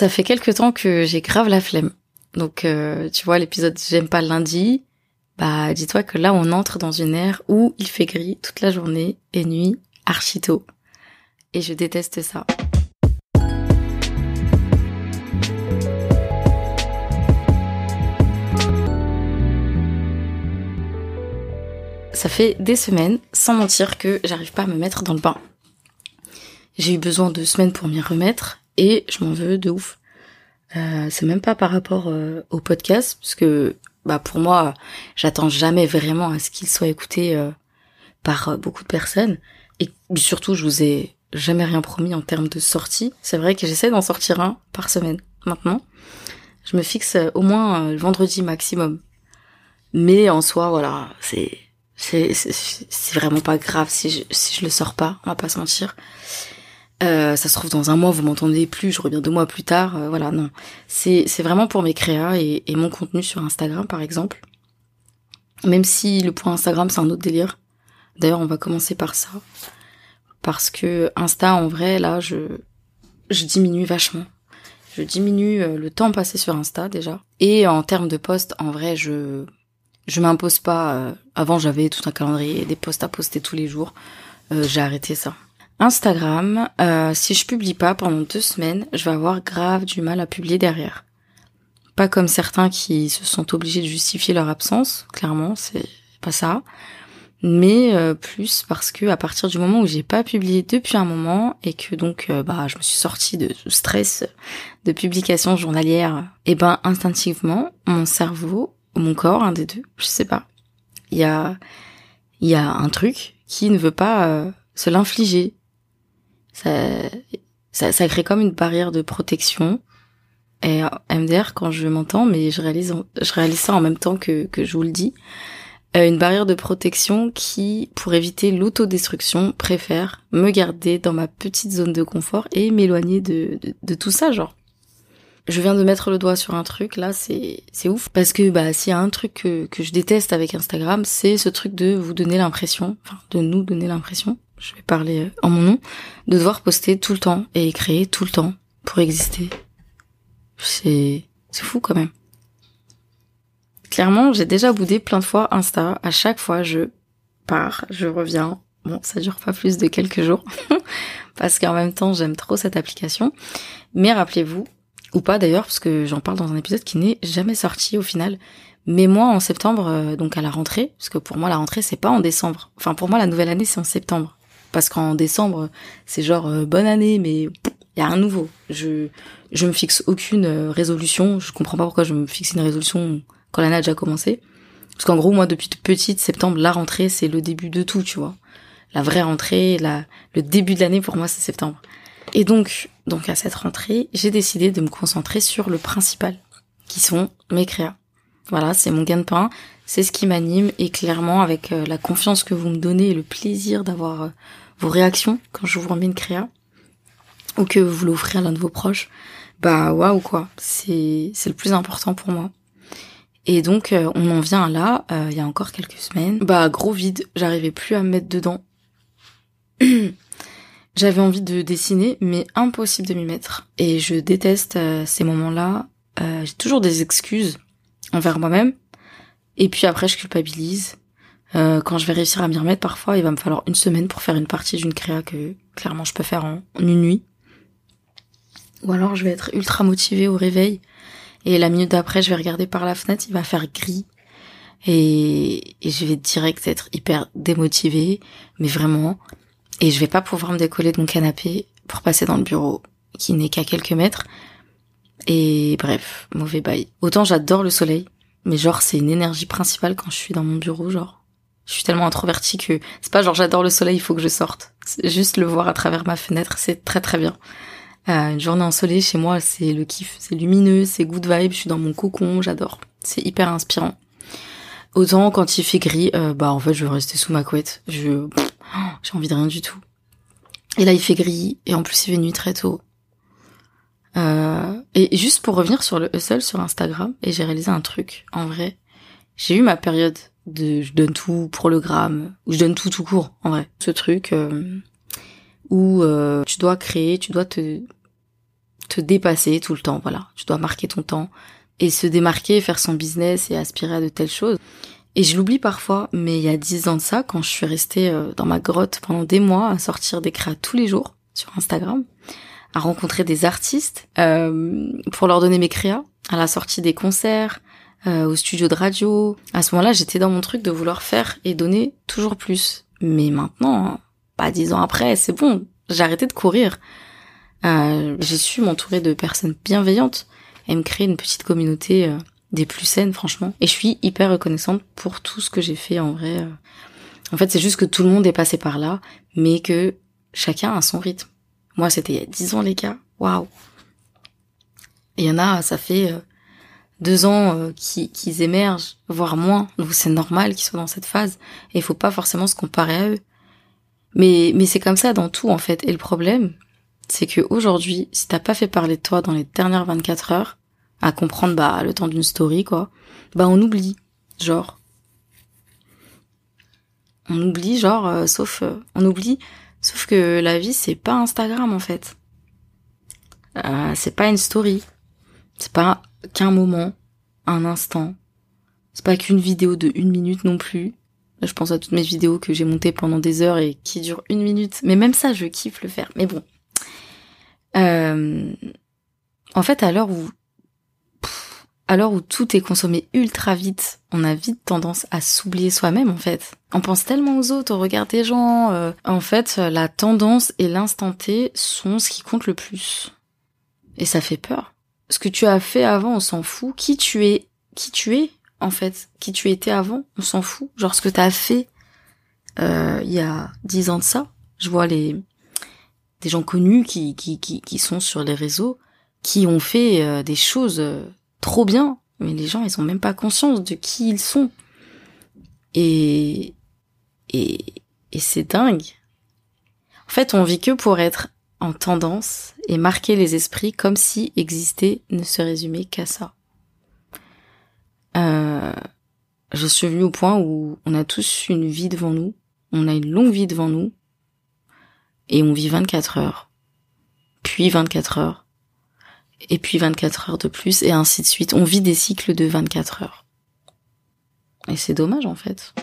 Ça fait quelques temps que j'ai grave la flemme. Donc, euh, tu vois, l'épisode J'aime pas lundi, bah dis-toi que là, on entre dans une ère où il fait gris toute la journée et nuit, archito. Et je déteste ça. Ça fait des semaines, sans mentir, que j'arrive pas à me mettre dans le bain. J'ai eu besoin de semaines pour m'y remettre et je m'en veux de ouf. Euh, c'est même pas par rapport euh, au podcast, parce que bah pour moi, j'attends jamais vraiment à ce qu'il soit écouté euh, par beaucoup de personnes. Et surtout, je vous ai jamais rien promis en termes de sortie. C'est vrai que j'essaie d'en sortir un par semaine maintenant. Je me fixe au moins le vendredi maximum. Mais en soi, voilà, c'est c'est c'est vraiment pas grave si je si je le sors pas on va pas se mentir euh, ça se trouve dans un mois vous m'entendez plus je reviens deux mois plus tard euh, voilà non c'est c'est vraiment pour mes créas et, et mon contenu sur Instagram par exemple même si le point Instagram c'est un autre délire d'ailleurs on va commencer par ça parce que Insta en vrai là je je diminue vachement je diminue euh, le temps passé sur Insta déjà et en termes de posts en vrai je je m'impose pas. Euh, avant, j'avais tout un calendrier, des posts à poster tous les jours. Euh, j'ai arrêté ça. Instagram, euh, si je publie pas pendant deux semaines, je vais avoir grave du mal à publier derrière. Pas comme certains qui se sont obligés de justifier leur absence, clairement, c'est pas ça. Mais plus parce que à partir du moment où j'ai pas publié depuis un moment et que donc bah je me suis sortie de ce stress de publication journalière, et ben instinctivement mon cerveau mon corps, un des deux, je sais pas. Il y a, il y a un truc qui ne veut pas euh, se l'infliger. Ça, ça, crée comme une barrière de protection. Et MDR, quand je m'entends, mais je réalise, je réalise ça en même temps que, que je vous le dis, euh, une barrière de protection qui, pour éviter l'autodestruction, préfère me garder dans ma petite zone de confort et m'éloigner de, de, de tout ça, genre. Je viens de mettre le doigt sur un truc là, c'est c'est ouf. Parce que bah s'il y a un truc que que je déteste avec Instagram, c'est ce truc de vous donner l'impression, enfin de nous donner l'impression, je vais parler euh, en mon nom, de devoir poster tout le temps et créer tout le temps pour exister. C'est c'est fou quand même. Clairement, j'ai déjà boudé plein de fois Insta. À chaque fois, je pars, je reviens. Bon, ça dure pas plus de quelques jours parce qu'en même temps, j'aime trop cette application. Mais rappelez-vous, ou pas d'ailleurs, parce que j'en parle dans un épisode qui n'est jamais sorti au final. Mais moi, en septembre, euh, donc à la rentrée, parce que pour moi la rentrée c'est pas en décembre. Enfin pour moi la nouvelle année c'est en septembre, parce qu'en décembre c'est genre euh, bonne année, mais il y a un nouveau. Je je me fixe aucune euh, résolution. Je comprends pas pourquoi je me fixe une résolution quand l'année a déjà commencé. Parce qu'en gros moi depuis petite septembre la rentrée c'est le début de tout, tu vois. La vraie rentrée, la le début de l'année pour moi c'est septembre. Et donc, donc à cette rentrée, j'ai décidé de me concentrer sur le principal, qui sont mes créas. Voilà, c'est mon gain-pain, c'est ce qui m'anime et clairement avec euh, la confiance que vous me donnez et le plaisir d'avoir euh, vos réactions quand je vous remets une créa ou que vous l'offrez à l'un de vos proches, bah waouh quoi, c'est c'est le plus important pour moi. Et donc euh, on en vient là, il y a encore quelques semaines, bah gros vide, j'arrivais plus à me mettre dedans. J'avais envie de dessiner, mais impossible de m'y mettre. Et je déteste ces moments-là. J'ai toujours des excuses envers moi-même. Et puis après, je culpabilise. Euh, quand je vais réussir à m'y remettre, parfois, il va me falloir une semaine pour faire une partie d'une créa que clairement je peux faire en, une nuit. Ou alors, je vais être ultra motivée au réveil. Et la minute d'après, je vais regarder par la fenêtre, il va faire gris. Et, et je vais direct être hyper démotivée. Mais vraiment, et je vais pas pouvoir me décoller de mon canapé pour passer dans le bureau qui n'est qu'à quelques mètres. Et bref, mauvais bail. Autant j'adore le soleil, mais genre c'est une énergie principale quand je suis dans mon bureau, genre. Je suis tellement introvertie que c'est pas genre j'adore le soleil, il faut que je sorte. juste le voir à travers ma fenêtre, c'est très très bien. Euh, une journée ensoleillée chez moi, c'est le kiff, c'est lumineux, c'est good vibe, je suis dans mon cocon, j'adore. C'est hyper inspirant. Autant quand il fait gris, euh, bah en fait je veux rester sous ma couette. Je j'ai envie de rien du tout. Et là, il fait gris, et en plus, il fait nuit très tôt. Euh, et juste pour revenir sur le hustle sur Instagram, et j'ai réalisé un truc, en vrai. J'ai eu ma période de je donne tout pour le gramme, ou je donne tout tout court, en vrai. Ce truc euh, où euh, tu dois créer, tu dois te te dépasser tout le temps, voilà. Tu dois marquer ton temps et se démarquer, faire son business et aspirer à de telles choses. Et je l'oublie parfois, mais il y a dix ans de ça, quand je suis restée dans ma grotte pendant des mois à sortir des créas tous les jours sur Instagram, à rencontrer des artistes euh, pour leur donner mes créas, à la sortie des concerts, euh, au studio de radio. À ce moment-là, j'étais dans mon truc de vouloir faire et donner toujours plus. Mais maintenant, hein, pas dix ans après, c'est bon, j'ai arrêté de courir. Euh, j'ai su m'entourer de personnes bienveillantes et me créer une petite communauté euh, des plus saines, franchement. Et je suis hyper reconnaissante pour tout ce que j'ai fait en vrai. En fait, c'est juste que tout le monde est passé par là, mais que chacun a son rythme. Moi, c'était il y a dix ans, les gars. Waouh. Il y en a, ça fait deux ans qu'ils émergent, voire moins. Donc c'est normal qu'ils soient dans cette phase. Et il faut pas forcément se comparer à eux. Mais, mais c'est comme ça dans tout, en fait. Et le problème, c'est que aujourd'hui, si t'as pas fait parler de toi dans les dernières 24 heures, à comprendre bah le temps d'une story quoi, bah on oublie, genre. On oublie genre euh, sauf euh, on oublie sauf que la vie c'est pas Instagram en fait. Euh, c'est pas une story. C'est pas qu'un moment, un instant. C'est pas qu'une vidéo de une minute non plus. je pense à toutes mes vidéos que j'ai montées pendant des heures et qui durent une minute. Mais même ça, je kiffe le faire. Mais bon, euh, en fait, à l'heure où, à l'heure où tout est consommé ultra vite, on a vite tendance à s'oublier soi-même, en fait. On pense tellement aux autres, au regard des gens. Euh, en fait, la tendance et l'instant T sont ce qui compte le plus. Et ça fait peur. Ce que tu as fait avant, on s'en fout. Qui tu es, qui tu es, en fait. Qui tu étais avant, on s'en fout. Genre ce que t'as fait, euh, il y a dix ans de ça. Je vois les, des gens connus qui, qui, qui, qui sont sur les réseaux, qui ont fait euh, des choses euh, trop bien, mais les gens, ils ont même pas conscience de qui ils sont. Et, et, et c'est dingue. En fait, on vit que pour être en tendance et marquer les esprits comme si exister ne se résumait qu'à ça. Euh, je suis venue au point où on a tous une vie devant nous, on a une longue vie devant nous, et on vit 24 heures, puis 24 heures, et puis 24 heures de plus, et ainsi de suite. On vit des cycles de 24 heures. Et c'est dommage en fait.